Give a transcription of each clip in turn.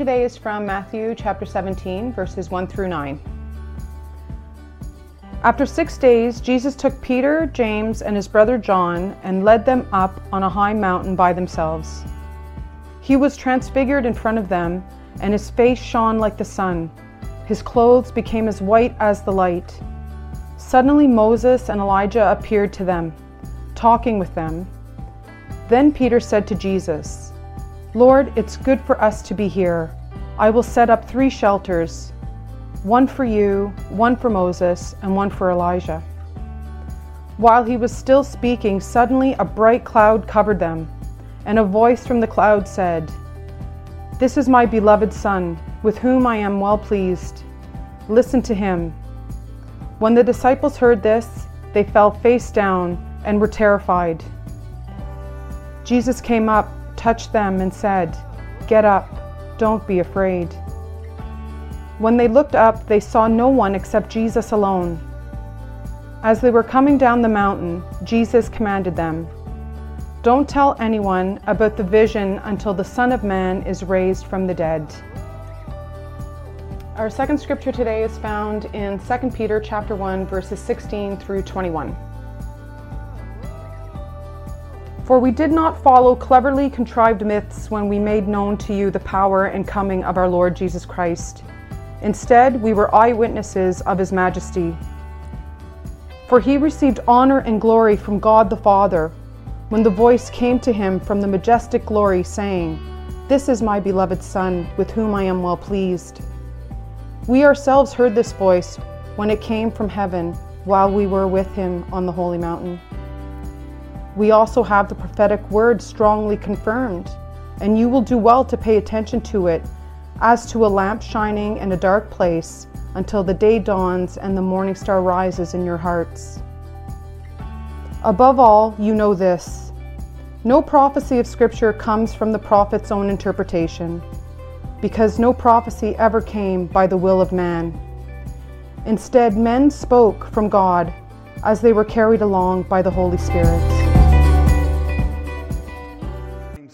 today is from Matthew chapter 17, verses 1 through 9. After six days, Jesus took Peter, James, and his brother John and led them up on a high mountain by themselves. He was transfigured in front of them, and his face shone like the sun. His clothes became as white as the light. Suddenly, Moses and Elijah appeared to them, talking with them. Then Peter said to Jesus, Lord, it's good for us to be here. I will set up three shelters one for you, one for Moses, and one for Elijah. While he was still speaking, suddenly a bright cloud covered them, and a voice from the cloud said, This is my beloved Son, with whom I am well pleased. Listen to him. When the disciples heard this, they fell face down and were terrified. Jesus came up touched them and said, Get up, don't be afraid. When they looked up, they saw no one except Jesus alone. As they were coming down the mountain, Jesus commanded them, Don't tell anyone about the vision until the Son of Man is raised from the dead. Our second scripture today is found in 2 Peter chapter 1 verses 16 through 21. For we did not follow cleverly contrived myths when we made known to you the power and coming of our Lord Jesus Christ. Instead, we were eyewitnesses of his majesty. For he received honor and glory from God the Father when the voice came to him from the majestic glory, saying, This is my beloved Son, with whom I am well pleased. We ourselves heard this voice when it came from heaven while we were with him on the holy mountain. We also have the prophetic word strongly confirmed, and you will do well to pay attention to it as to a lamp shining in a dark place until the day dawns and the morning star rises in your hearts. Above all, you know this no prophecy of Scripture comes from the prophet's own interpretation, because no prophecy ever came by the will of man. Instead, men spoke from God as they were carried along by the Holy Spirit.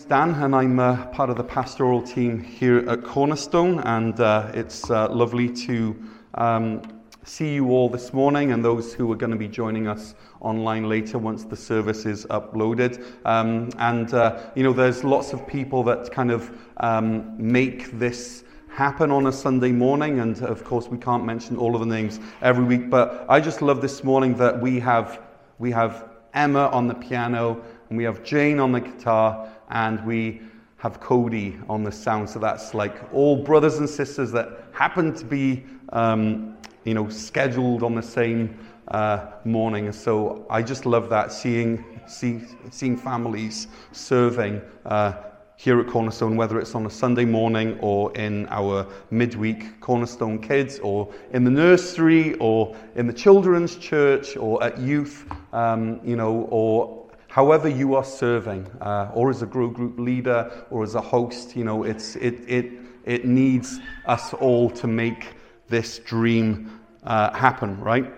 Dan, and I'm uh, part of the pastoral team here at Cornerstone, and uh, it's uh, lovely to um, see you all this morning and those who are going to be joining us online later once the service is uploaded. Um, and, uh, you know, there's lots of people that kind of um, make this happen on a Sunday morning, and of course, we can't mention all of the names every week, but I just love this morning that we have, we have Emma on the piano and we have Jane on the guitar and we have Cody on the sound. So that's like all brothers and sisters that happen to be, um, you know, scheduled on the same uh, morning. So I just love that seeing see, seeing families serving. Uh, here at Cornerstone, whether it's on a Sunday morning or in our midweek Cornerstone Kids, or in the nursery, or in the children's church, or at youth, um, you know, or however you are serving, uh, or as a grow group leader, or as a host, you know, it's, it, it, it needs us all to make this dream uh, happen, right?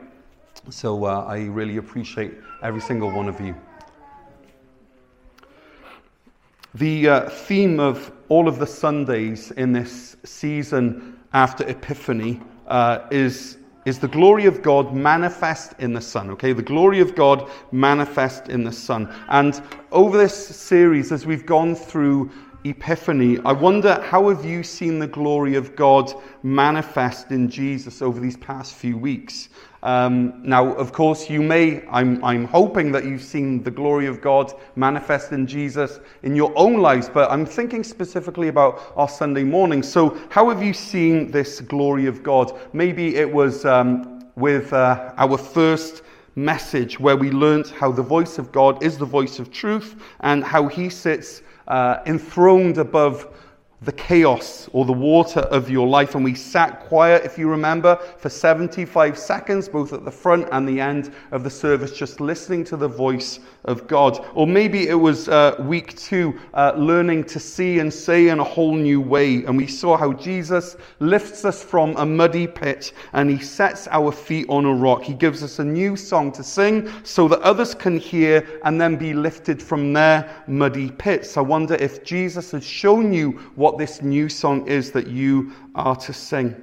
So uh, I really appreciate every single one of you. The uh, theme of all of the Sundays in this season after Epiphany uh, is is the glory of God manifest in the Son. Okay, the glory of God manifest in the Son. And over this series, as we've gone through Epiphany, I wonder how have you seen the glory of God manifest in Jesus over these past few weeks? Um, now, of course, you may, I'm, I'm hoping that you've seen the glory of God manifest in Jesus in your own lives, but I'm thinking specifically about our Sunday morning. So, how have you seen this glory of God? Maybe it was um, with uh, our first message where we learnt how the voice of God is the voice of truth and how he sits uh, enthroned above the chaos or the water of your life. And we sat quiet, if you remember, for 75 seconds, both at the front and the end of the service, just listening to the voice of God. Or maybe it was uh, week two, uh, learning to see and say in a whole new way. And we saw how Jesus lifts us from a muddy pit and he sets our feet on a rock. He gives us a new song to sing so that others can hear and then be lifted from their muddy pits. I wonder if Jesus has shown you what what this new song is that you are to sing.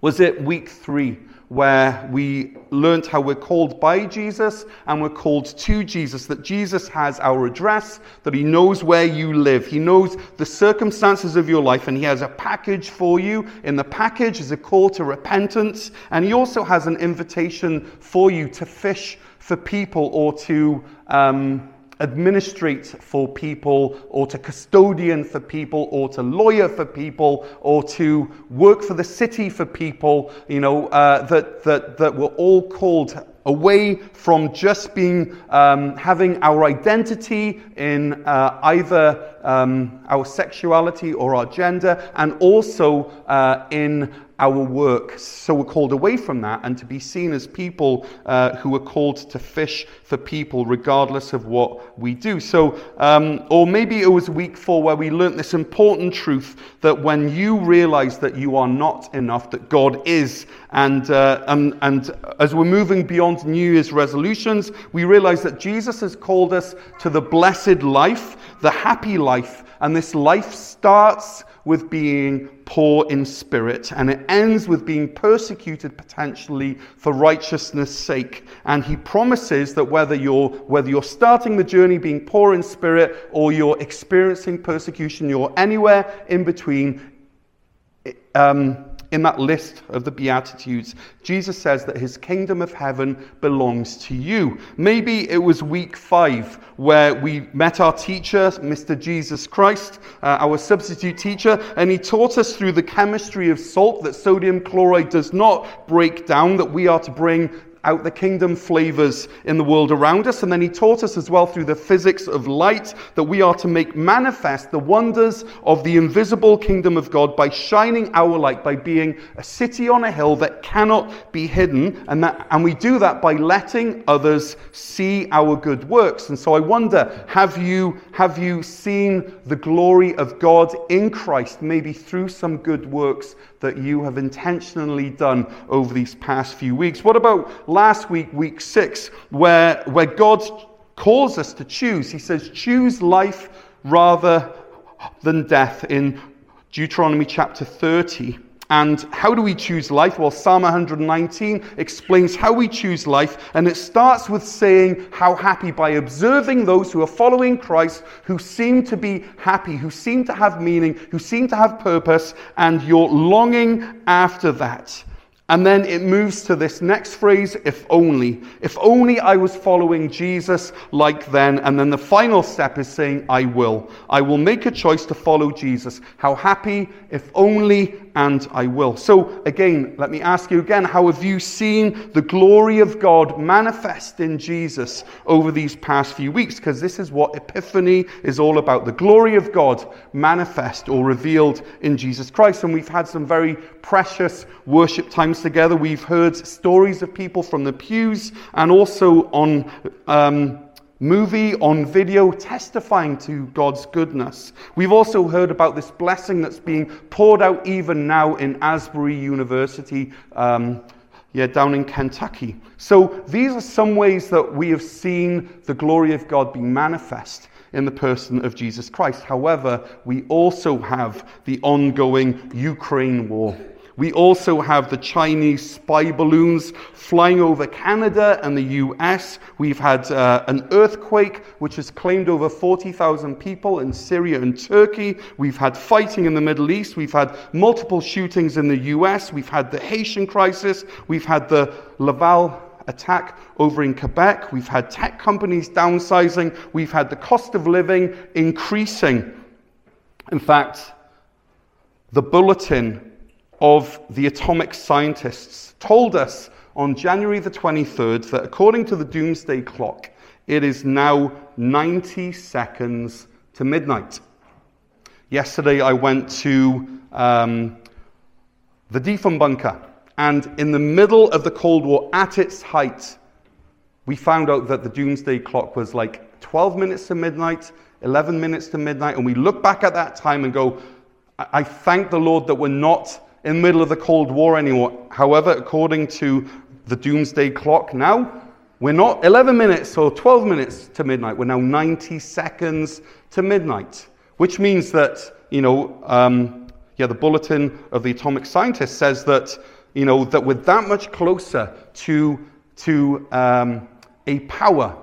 Was it week three where we learned how we're called by Jesus and we're called to Jesus, that Jesus has our address, that He knows where you live, He knows the circumstances of your life, and He has a package for you. In the package is a call to repentance, and He also has an invitation for you to fish for people or to. Um, administrate for people or to custodian for people or to lawyer for people or to work for the city for people you know uh, that, that, that we're all called away from just being um, having our identity in uh, either um, our sexuality or our gender and also uh, in our work. So we're called away from that and to be seen as people uh, who are called to fish for people regardless of what we do. So, um, or maybe it was week four where we learnt this important truth that when you realize that you are not enough, that God is. And, uh, and, and as we're moving beyond New Year's resolutions, we realize that Jesus has called us to the blessed life, the happy life. And this life starts with being poor in spirit, and it ends with being persecuted potentially for righteousness' sake. And he promises that whether you're, whether you're starting the journey being poor in spirit or you're experiencing persecution, you're anywhere in between. Um, in that list of the Beatitudes, Jesus says that his kingdom of heaven belongs to you. Maybe it was week five where we met our teacher, Mr. Jesus Christ, uh, our substitute teacher, and he taught us through the chemistry of salt that sodium chloride does not break down, that we are to bring out the kingdom flavors in the world around us. And then he taught us as well through the physics of light that we are to make manifest the wonders of the invisible kingdom of God by shining our light, by being a city on a hill that cannot be hidden. And, that, and we do that by letting others see our good works. And so I wonder have you, have you seen the glory of God in Christ, maybe through some good works that you have intentionally done over these past few weeks? What about last week, week six, where, where God calls us to choose? He says, choose life rather than death in Deuteronomy chapter 30. And how do we choose life? Well, Psalm 119 explains how we choose life, and it starts with saying how happy by observing those who are following Christ, who seem to be happy, who seem to have meaning, who seem to have purpose, and you're longing after that. And then it moves to this next phrase, if only. If only I was following Jesus like then. And then the final step is saying, I will. I will make a choice to follow Jesus. How happy, if only, and I will. So again, let me ask you again, how have you seen the glory of God manifest in Jesus over these past few weeks? Because this is what Epiphany is all about. The glory of God manifest or revealed in Jesus Christ. And we've had some very precious worship times together. We've heard stories of people from the pews and also on um, movie, on video, testifying to God's goodness. We've also heard about this blessing that's being poured out even now in Asbury University. Um, yeah, down in Kentucky. So these are some ways that we have seen the glory of God being manifest in the person of Jesus Christ. However, we also have the ongoing Ukraine war. We also have the Chinese spy balloons flying over Canada and the US. We've had uh, an earthquake which has claimed over 40,000 people in Syria and Turkey. We've had fighting in the Middle East. We've had multiple shootings in the US. We've had the Haitian crisis. We've had the Laval attack over in Quebec. We've had tech companies downsizing. We've had the cost of living increasing. In fact, the bulletin of the atomic scientists told us on January the 23rd that according to the doomsday clock, it is now 90 seconds to midnight. Yesterday, I went to um, the Diefenbunker, and in the middle of the Cold War, at its height, we found out that the doomsday clock was like 12 minutes to midnight, 11 minutes to midnight, and we look back at that time and go, I thank the Lord that we're not in the middle of the Cold War anymore. However, according to the doomsday clock now, we're not 11 minutes or 12 minutes to midnight. We're now 90 seconds to midnight, which means that, you know, um, yeah, the Bulletin of the Atomic Scientist says that, you know, that we're that much closer to, to um, a power,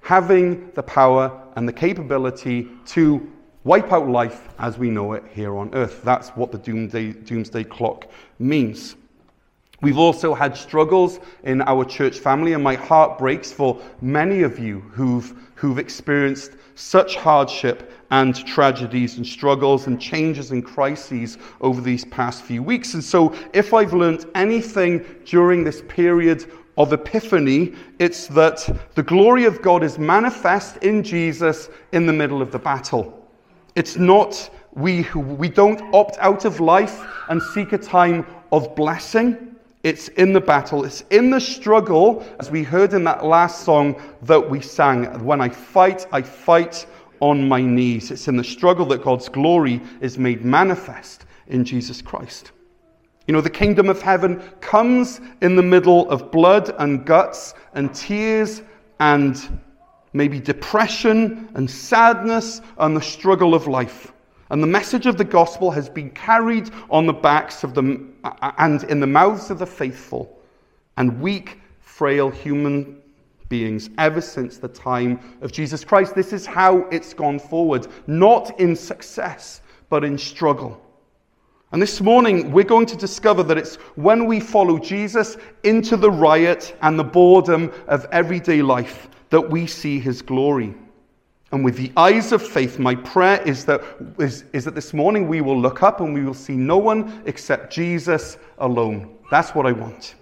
having the power and the capability to wipe out life as we know it here on earth. That's what the doomsday, doomsday clock means. We've also had struggles in our church family, and my heart breaks for many of you who've, who've experienced such hardship and tragedies and struggles and changes and crises over these past few weeks. And so, if I've learned anything during this period of Epiphany, it's that the glory of God is manifest in Jesus in the middle of the battle. It's not, we, who we don't opt out of life and seek a time of blessing. It's in the battle, it's in the struggle, as we heard in that last song that we sang. When I fight, I fight on my knees. It's in the struggle that God's glory is made manifest in Jesus Christ. You know, the kingdom of heaven comes in the middle of blood and guts and tears and maybe depression and sadness and the struggle of life. And the message of the gospel has been carried on the backs of the and in the mouths of the faithful and weak, frail human beings ever since the time of Jesus Christ. This is how it's gone forward, not in success, but in struggle. And this morning, we're going to discover that it's when we follow Jesus into the riot and the boredom of everyday life that we see his glory. And with the eyes of faith, my prayer is that, is, is that this morning we will look up and we will see no one except Jesus alone. That's what I want.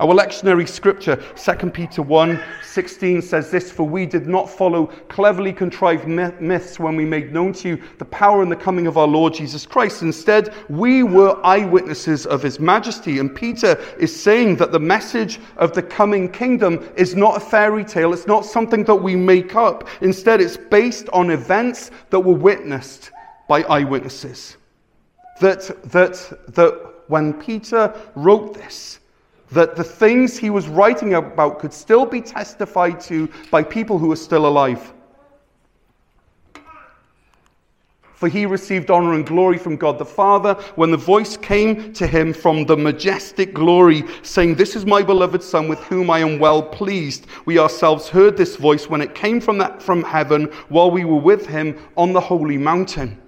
Our lectionary scripture, 2 Peter 1 16, says this For we did not follow cleverly contrived myths when we made known to you the power and the coming of our Lord Jesus Christ. Instead, we were eyewitnesses of his majesty. And Peter is saying that the message of the coming kingdom is not a fairy tale, it's not something that we make up. Instead, it's based on events that were witnessed by eyewitnesses. That, that, that when Peter wrote this, that the things he was writing about could still be testified to by people who are still alive. For he received honor and glory from God the Father when the voice came to him from the majestic glory, saying, This is my beloved Son with whom I am well pleased. We ourselves heard this voice when it came from, that, from heaven while we were with him on the holy mountain.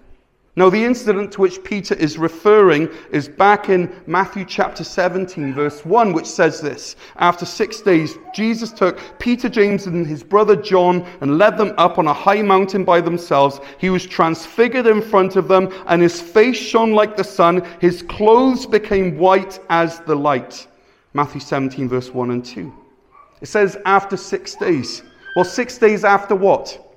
Now, the incident to which Peter is referring is back in Matthew chapter 17, verse 1, which says this After six days, Jesus took Peter, James, and his brother John and led them up on a high mountain by themselves. He was transfigured in front of them, and his face shone like the sun. His clothes became white as the light. Matthew 17, verse 1 and 2. It says, After six days. Well, six days after what?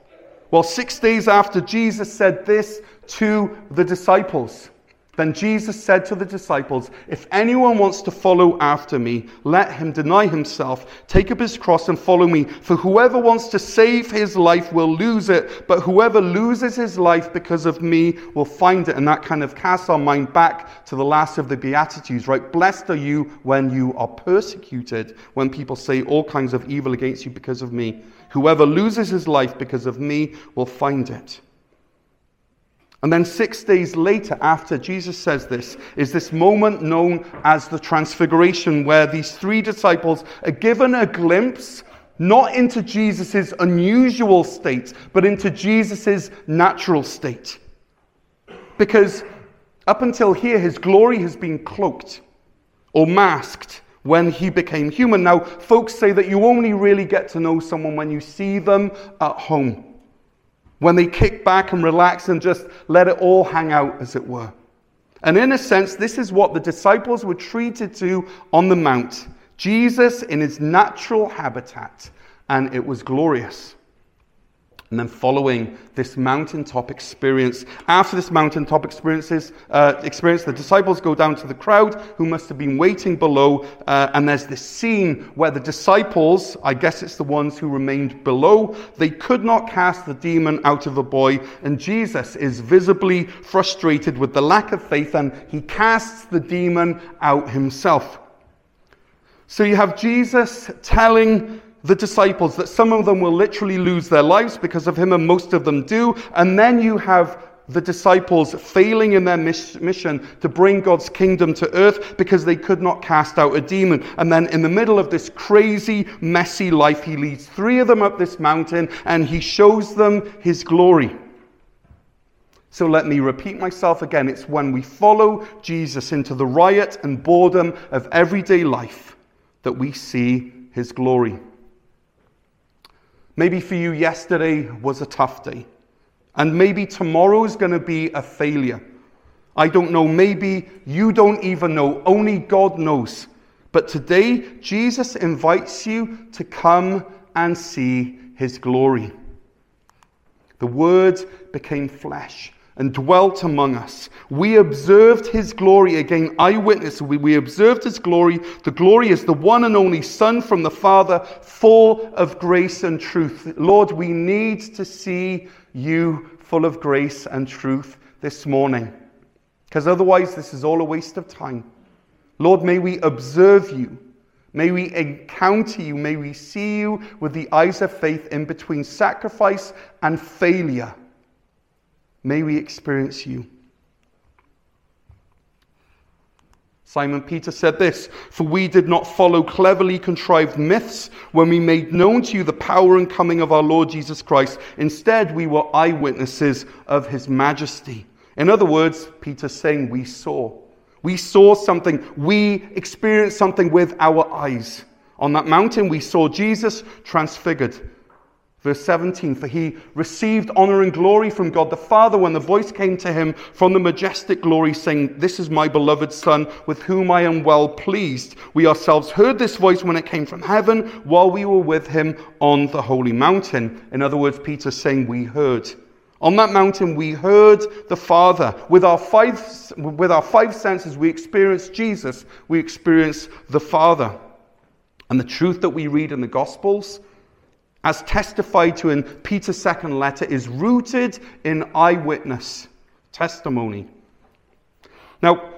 Well, six days after Jesus said this to the disciples. Then Jesus said to the disciples, If anyone wants to follow after me, let him deny himself, take up his cross, and follow me. For whoever wants to save his life will lose it, but whoever loses his life because of me will find it. And that kind of casts our mind back to the last of the Beatitudes, right? Blessed are you when you are persecuted, when people say all kinds of evil against you because of me. Whoever loses his life because of me will find it. And then six days later, after Jesus says this, is this moment known as the Transfiguration, where these three disciples are given a glimpse not into Jesus' unusual state, but into Jesus' natural state. Because up until here, his glory has been cloaked or masked when he became human. Now, folks say that you only really get to know someone when you see them at home when they kick back and relax and just let it all hang out, as it were. And in a sense, this is what the disciples were treated to on the Mount Jesus in his natural habitat, and it was glorious. And then following this mountaintop experience, after this mountaintop experiences, uh, experience, the disciples go down to the crowd who must have been waiting below. Uh, and there's this scene where the disciples, I guess it's the ones who remained below, they could not cast the demon out of the boy. And Jesus is visibly frustrated with the lack of faith and he casts the demon out himself. So you have Jesus telling the disciples that some of them will literally lose their lives because of him, and most of them do. And then you have the disciples failing in their mission to bring God's kingdom to earth because they could not cast out a demon. And then, in the middle of this crazy, messy life, he leads three of them up this mountain and he shows them his glory. So let me repeat myself again. It's when we follow Jesus into the riot and boredom of everyday life that we see his glory. Maybe for you, yesterday was a tough day. And maybe tomorrow is going to be a failure. I don't know. Maybe you don't even know. Only God knows. But today, Jesus invites you to come and see his glory. The Word became flesh and dwelt among us. We observed his glory. Again, eyewitness. We, we observed his glory. The glory is the one and only Son from the Father, full of grace and truth. Lord, we need to see you full of grace and truth this morning. Because otherwise, this is all a waste of time. Lord, may we observe you. May we encounter you. May we see you with the eyes of faith in between sacrifice and failure. May we experience you. Simon Peter said this For we did not follow cleverly contrived myths when we made known to you the power and coming of our Lord Jesus Christ. Instead, we were eyewitnesses of his majesty. In other words, Peter's saying, We saw. We saw something. We experienced something with our eyes. On that mountain, we saw Jesus transfigured. Verse 17, for he received honor and glory from God the Father when the voice came to him from the majestic glory, saying, This is my beloved Son, with whom I am well pleased. We ourselves heard this voice when it came from heaven while we were with him on the holy mountain. In other words, Peter saying, We heard. On that mountain, we heard the Father. With our five, with our five senses, we experienced Jesus, we experienced the Father. And the truth that we read in the Gospels as testified to in Peter's second letter, is rooted in eyewitness testimony. Now,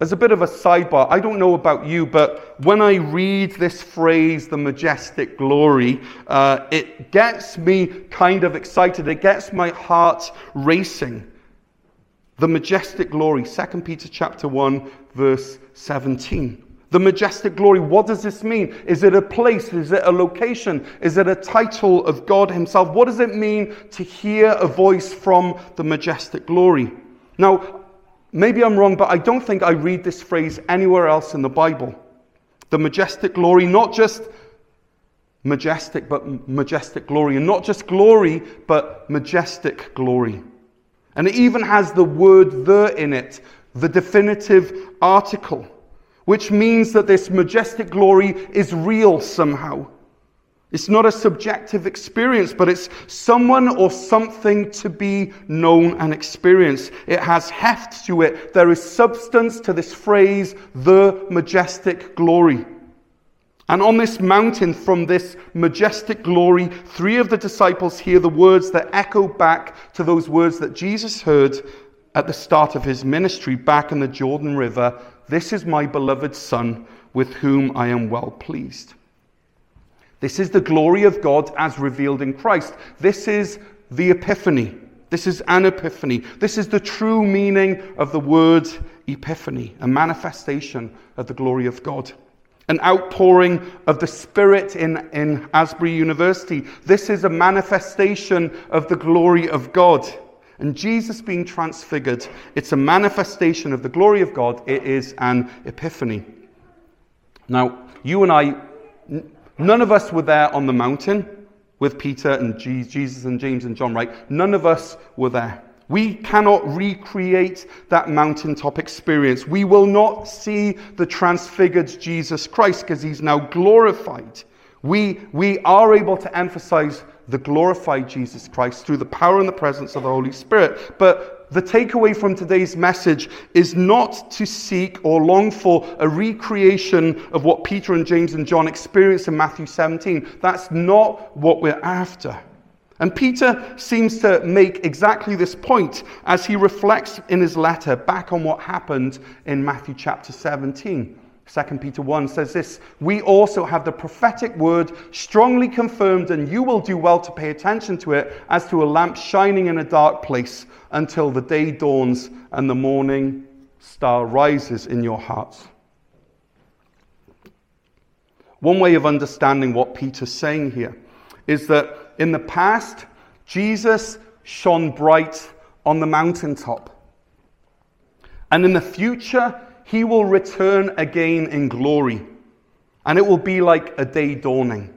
as a bit of a sidebar, I don't know about you, but when I read this phrase, the majestic glory, uh, it gets me kind of excited. It gets my heart racing. The majestic glory, 2 Peter chapter 1, verse 17. The majestic glory, what does this mean? Is it a place? Is it a location? Is it a title of God Himself? What does it mean to hear a voice from the majestic glory? Now, maybe I'm wrong, but I don't think I read this phrase anywhere else in the Bible. The majestic glory, not just majestic, but majestic glory. And not just glory, but majestic glory. And it even has the word the in it, the definitive article which means that this majestic glory is real somehow. It's not a subjective experience, but it's someone or something to be known and experienced. It has heft to it. There is substance to this phrase, the majestic glory. And on this mountain, from this majestic glory, three of the disciples hear the words that echo back to those words that Jesus heard at the start of his ministry back in the Jordan River this is my beloved Son, with whom I am well pleased. This is the glory of God as revealed in Christ. This is the epiphany. This is an epiphany. This is the true meaning of the word epiphany, a manifestation of the glory of God. An outpouring of the Spirit in, in Asbury University. This is a manifestation of the glory of God. And Jesus being transfigured, it's a manifestation of the glory of God. It is an epiphany. Now, you and I, none of us were there on the mountain with Peter and Jesus and James and John, right? None of us were there. We cannot recreate that mountaintop experience. We will not see the transfigured Jesus Christ because he's now glorified. We, we are able to emphasize the glorified Jesus Christ through the power and the presence of the Holy Spirit. But the takeaway from today's message is not to seek or long for a recreation of what Peter and James and John experienced in Matthew 17. That's not what we're after. And Peter seems to make exactly this point as he reflects in his letter back on what happened in Matthew chapter 17. 2 Peter 1 says this We also have the prophetic word strongly confirmed, and you will do well to pay attention to it as to a lamp shining in a dark place until the day dawns and the morning star rises in your hearts. One way of understanding what Peter's saying here is that in the past, Jesus shone bright on the mountaintop. And in the future, he will return again in glory. And it will be like a day dawning.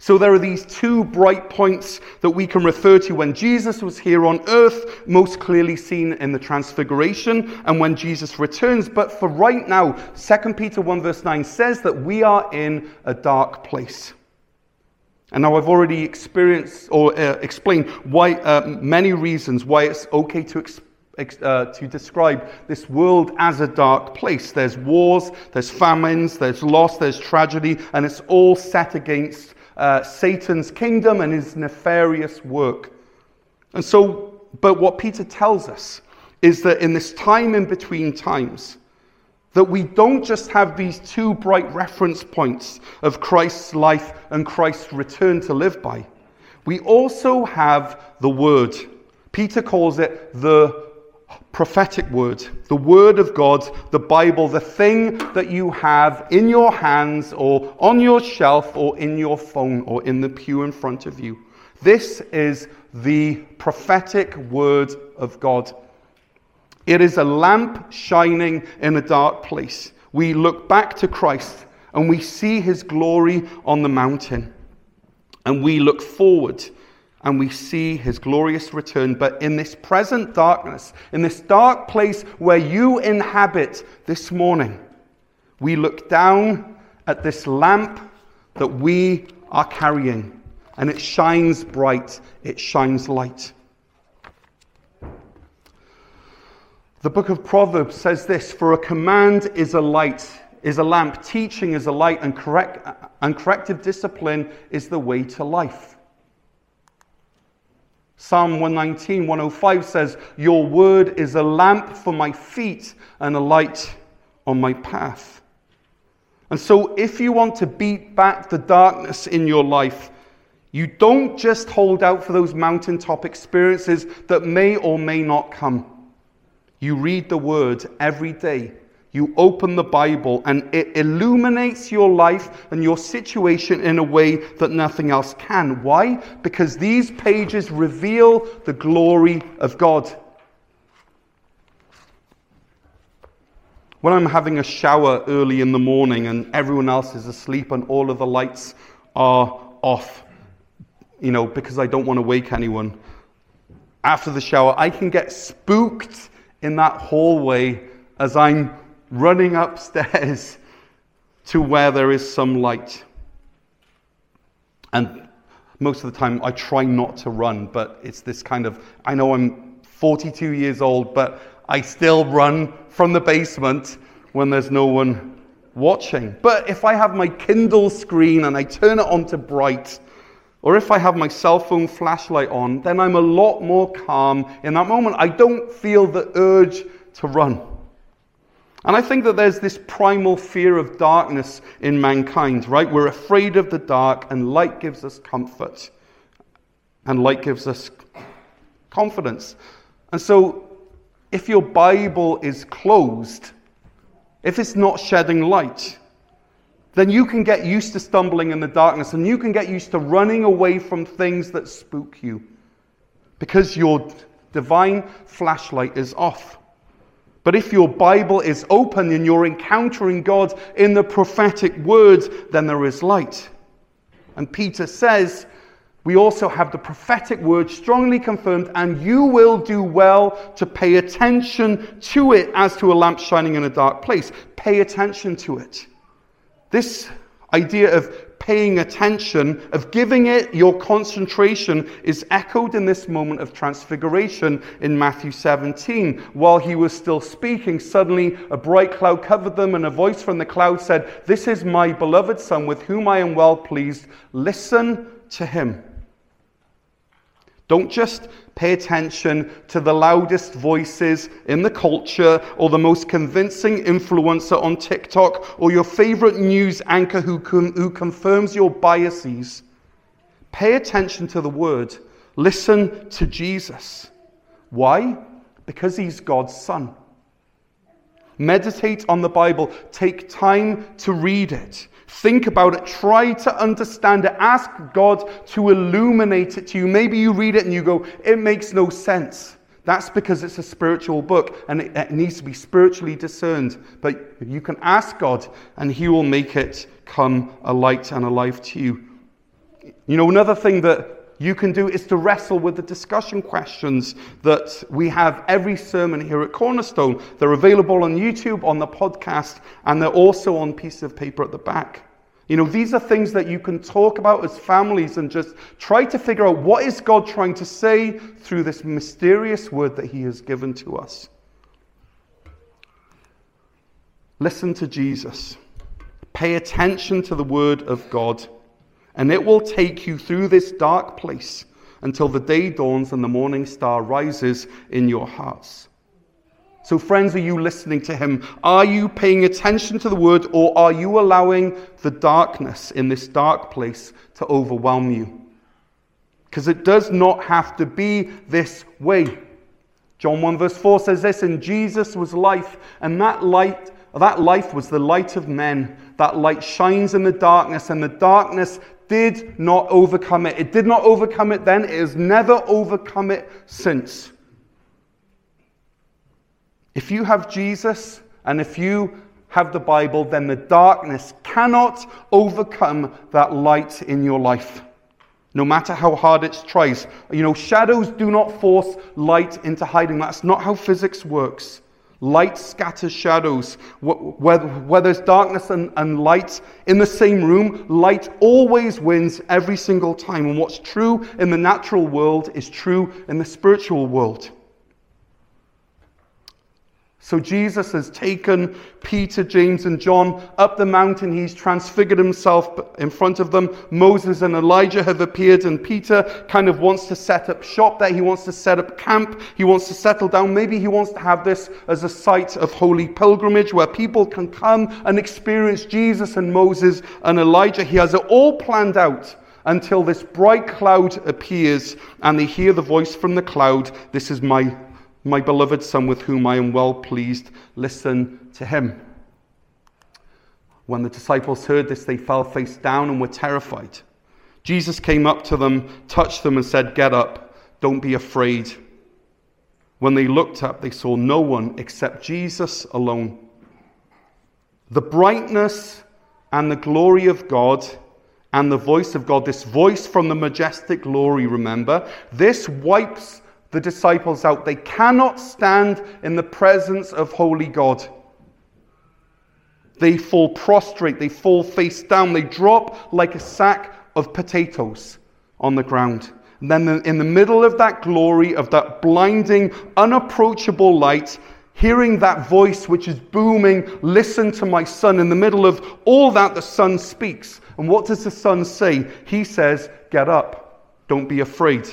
So there are these two bright points that we can refer to when Jesus was here on earth, most clearly seen in the transfiguration, and when Jesus returns. But for right now, 2 Peter 1 verse 9 says that we are in a dark place. And now I've already experienced or uh, explained why uh, many reasons why it's okay to uh, to describe this world as a dark place. There's wars, there's famines, there's loss, there's tragedy, and it's all set against uh, Satan's kingdom and his nefarious work. And so, but what Peter tells us is that in this time in between times, that we don't just have these two bright reference points of Christ's life and Christ's return to live by. We also have the Word. Peter calls it the prophetic word, the word of God, the Bible, the thing that you have in your hands or on your shelf or in your phone or in the pew in front of you. This is the prophetic word of God. It is a lamp shining in a dark place. We look back to Christ and we see his glory on the mountain. And we look forward and we see his glorious return. But in this present darkness, in this dark place where you inhabit this morning, we look down at this lamp that we are carrying, and it shines bright, it shines light. The book of Proverbs says this For a command is a light, is a lamp, teaching is a light, and, correct, and corrective discipline is the way to life. Psalm 119, 105 says, Your word is a lamp for my feet and a light on my path. And so, if you want to beat back the darkness in your life, you don't just hold out for those mountaintop experiences that may or may not come. You read the word every day you open the Bible and it illuminates your life and your situation in a way that nothing else can. Why? Because these pages reveal the glory of God. When I'm having a shower early in the morning and everyone else is asleep and all of the lights are off, you know, because I don't want to wake anyone, after the shower, I can get spooked in that hallway as I'm running upstairs to where there is some light. And most of the time, I try not to run, but it's this kind of I know I'm 42 years old, but I still run from the basement when there's no one watching. But if I have my Kindle screen and I turn it on to bright, or if I have my cell phone flashlight on, then I'm a lot more calm in that moment. I don't feel the urge to run. And I think that there's this primal fear of darkness in mankind, right? We're afraid of the dark, and light gives us comfort, and light gives us confidence. And so, if your Bible is closed, if it's not shedding light, then you can get used to stumbling in the darkness and you can get used to running away from things that spook you because your divine flashlight is off. But if your Bible is open and you're encountering God in the prophetic words, then there is light. And Peter says, we also have the prophetic word strongly confirmed, and you will do well to pay attention to it as to a lamp shining in a dark place. Pay attention to it. This idea of paying attention, of giving it your concentration, is echoed in this moment of transfiguration in Matthew 17. While he was still speaking, suddenly a bright cloud covered them, and a voice from the cloud said, This is my beloved Son, with whom I am well pleased. Listen to him. Don't just pay attention to the loudest voices in the culture or the most convincing influencer on TikTok or your favorite news anchor who, who confirms your biases. Pay attention to the word. Listen to Jesus. Why? Because he's God's son. Meditate on the Bible. Take time to read it. Think about it. Try to understand it. Ask God to illuminate it to you. Maybe you read it and you go, it makes no sense. That's because it's a spiritual book and it, it needs to be spiritually discerned. But you can ask God and He will make it come a light and a life to you. You know, another thing that you can do is to wrestle with the discussion questions that we have every sermon here at Cornerstone. They're available on YouTube, on the podcast, and they're also on piece of paper at the back. You know, these are things that you can talk about as families and just try to figure out what is God trying to say through this mysterious word that he has given to us. Listen to Jesus. Pay attention to the word of God and it will take you through this dark place until the day dawns and the morning star rises in your hearts. So, friends, are you listening to him? Are you paying attention to the word, or are you allowing the darkness in this dark place to overwhelm you? Because it does not have to be this way. John 1 verse 4 says this, and Jesus was life, and that light, that life was the light of men. That light shines in the darkness, and the darkness did not overcome it. It did not overcome it then, it has never overcome it since. If you have Jesus and if you have the Bible, then the darkness cannot overcome that light in your life. No matter how hard it tries. You know, shadows do not force light into hiding. That's not how physics works. Light scatters shadows. Where, there's darkness and, and light in the same room, light always wins every single time. And what's true in the natural world is true in the spiritual world. So Jesus has taken Peter, James, and John up the mountain. He's transfigured himself in front of them. Moses and Elijah have appeared, and Peter kind of wants to set up shop there. He wants to set up camp. He wants to settle down. Maybe he wants to have this as a site of holy pilgrimage where people can come and experience Jesus and Moses and Elijah. He has it all planned out until this bright cloud appears and they hear the voice from the cloud This is my my beloved Son, with whom I am well pleased, listen to him. When the disciples heard this, they fell face down and were terrified. Jesus came up to them, touched them, and said, Get up, don't be afraid. When they looked up, they saw no one except Jesus alone. The brightness and the glory of God and the voice of God, this voice from the majestic glory, remember, this wipes the disciples out. They cannot stand in the presence of holy God. They fall prostrate, they fall face down, they drop like a sack of potatoes on the ground. And then, in the middle of that glory, of that blinding, unapproachable light, hearing that voice which is booming, listen to my son. In the middle of all that, the son speaks. And what does the son say? He says, Get up, don't be afraid.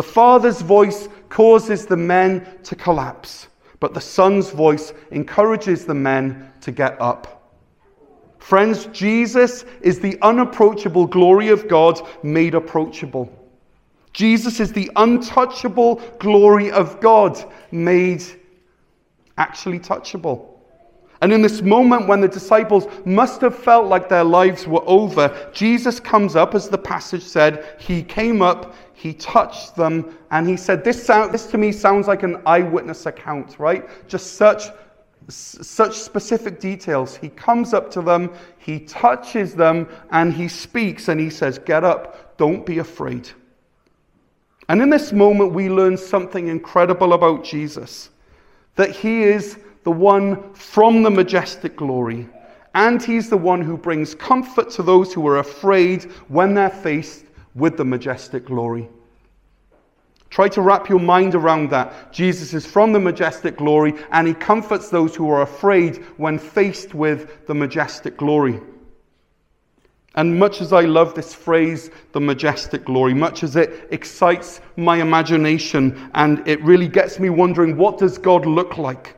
The Father's voice causes the men to collapse, but the Son's voice encourages the men to get up. Friends, Jesus is the unapproachable glory of God made approachable. Jesus is the untouchable glory of God made actually touchable. And in this moment when the disciples must have felt like their lives were over, Jesus comes up, as the passage said, he came up, he touched them, and he said, This, sound, this to me sounds like an eyewitness account, right? Just such, such specific details. He comes up to them, he touches them, and he speaks, and he says, Get up, don't be afraid. And in this moment, we learn something incredible about Jesus that he is the one from the majestic glory. And he's the one who brings comfort to those who are afraid when they're faced with the majestic glory. Try to wrap your mind around that. Jesus is from the majestic glory and he comforts those who are afraid when faced with the majestic glory. And much as I love this phrase, the majestic glory, much as it excites my imagination and it really gets me wondering what does God look like?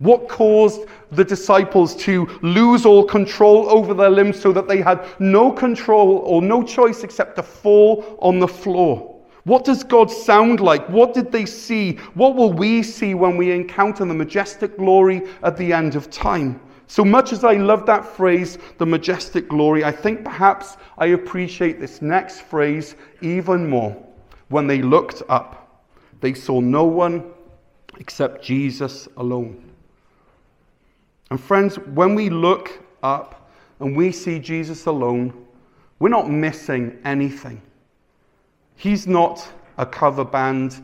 What caused the disciples to lose all control over their limbs so that they had no control or no choice except to fall on the floor? What does God sound like? What did they see? What will we see when we encounter the majestic glory at the end of time? So much as I love that phrase, the majestic glory, I think perhaps I appreciate this next phrase even more. When they looked up, they saw no one except Jesus alone. And friends, when we look up and we see Jesus alone, we're not missing anything. He's not a cover band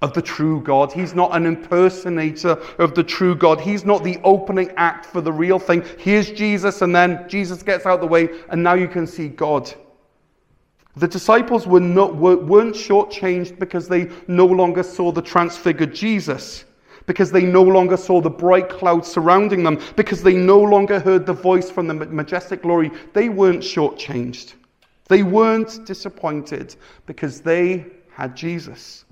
of the true God. He's not an impersonator of the true God. He's not the opening act for the real thing. Here's Jesus, and then Jesus gets out of the way, and now you can see God. The disciples were not, weren't shortchanged because they no longer saw the transfigured Jesus because they no longer saw the bright clouds surrounding them, because they no longer heard the voice from the majestic glory, they weren't shortchanged. They weren't disappointed because they had Jesus.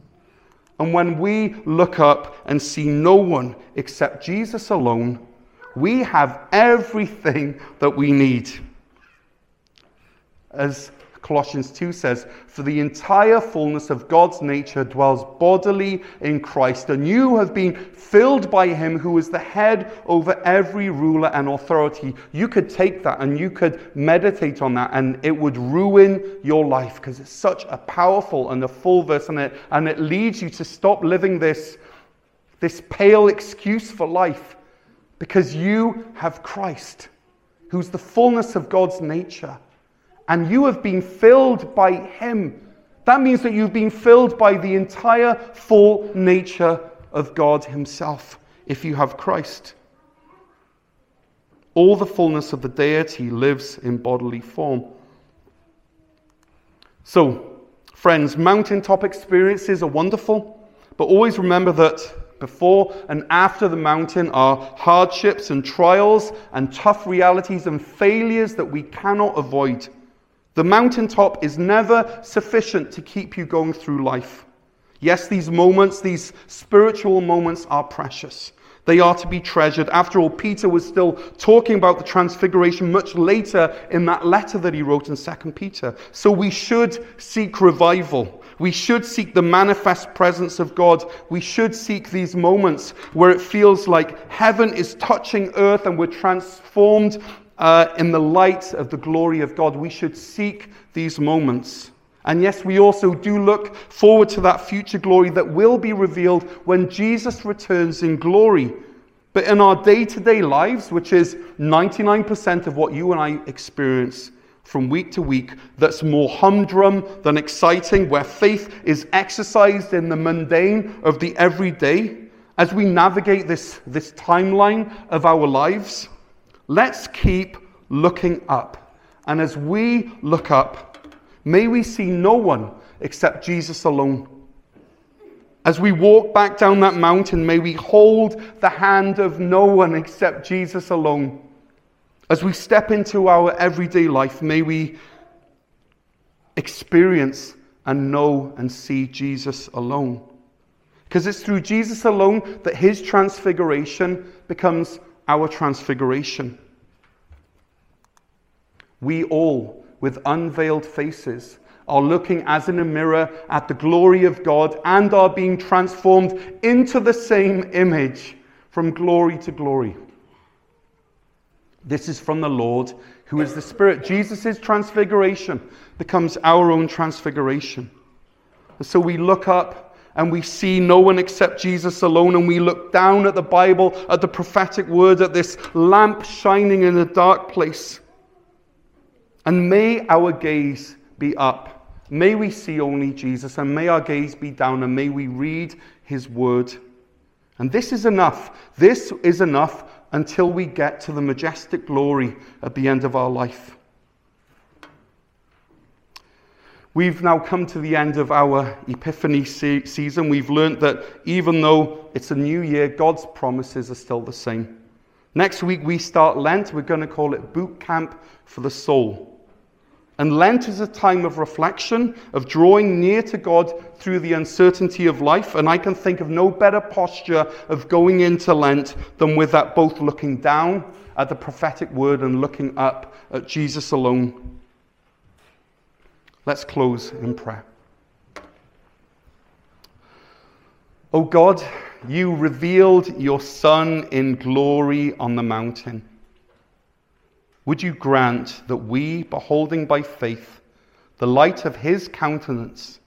And when we look up and see no one except Jesus alone, we have everything that we need. As Colossians 2 says, For the entire fullness of God's nature dwells bodily in Christ, and you have been filled by him who is the head over every ruler and authority. You could take that and you could meditate on that, and it would ruin your life because it's such a powerful and a full verse, and it, and it leads you to stop living this, this pale excuse for life because you have Christ, who's the fullness of God's nature and you have been filled by Him. That means that you've been filled by the entire full nature of God Himself if you have Christ. All the fullness of the deity lives in bodily form. So, friends, mountaintop experiences are wonderful, but always remember that before and after the mountain are hardships and trials and tough realities and failures that we cannot avoid. The mountaintop is never sufficient to keep you going through life. Yes, these moments, these spiritual moments, are precious. They are to be treasured. After all, Peter was still talking about the transfiguration much later in that letter that he wrote in 2 Peter. So we should seek revival. We should seek the manifest presence of God. We should seek these moments where it feels like heaven is touching earth and we're transformed uh, in the light of the glory of God. We should seek these moments. And yes, we also do look forward to that future glory that will be revealed when Jesus returns in glory. But in our day to day lives, which is 99% of what you and I experience from week to week, that's more humdrum than exciting, where faith is exercised in the mundane of the everyday, as we navigate this, this timeline of our lives, Let's keep looking up. And as we look up, may we see no one except Jesus alone. As we walk back down that mountain, may we hold the hand of no one except Jesus alone. As we step into our everyday life, may we experience and know and see Jesus alone. Because it's through Jesus alone that his transfiguration becomes our transfiguration. We all, with unveiled faces, are looking as in a mirror at the glory of God and are being transformed into the same image from glory to glory. This is from the Lord, who is the Spirit. Jesus' transfiguration becomes our own transfiguration. And so we look up and we see no one except Jesus alone, and we look down at the Bible, at the prophetic word, at this lamp shining in a dark place. And may our gaze be up. May we see only Jesus, and may our gaze be down, and may we read his word. And this is enough. This is enough until we get to the majestic glory at the end of our life. We've now come to the end of our Epiphany se- season. We've learned that even though it's a new year, God's promises are still the same. Next week, we start Lent. We're going to call it Boot Camp for the Soul. And Lent is a time of reflection, of drawing near to God through the uncertainty of life. And I can think of no better posture of going into Lent than with that both looking down at the prophetic word and looking up at Jesus alone. Let's close in prayer. O oh God, you revealed your Son in glory on the mountain. Would you grant that we, beholding by faith the light of his countenance,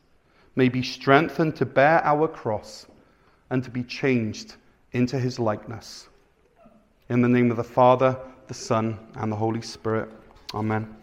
may be strengthened to bear our cross and to be changed into his likeness? In the name of the Father, the Son, and the Holy Spirit. Amen.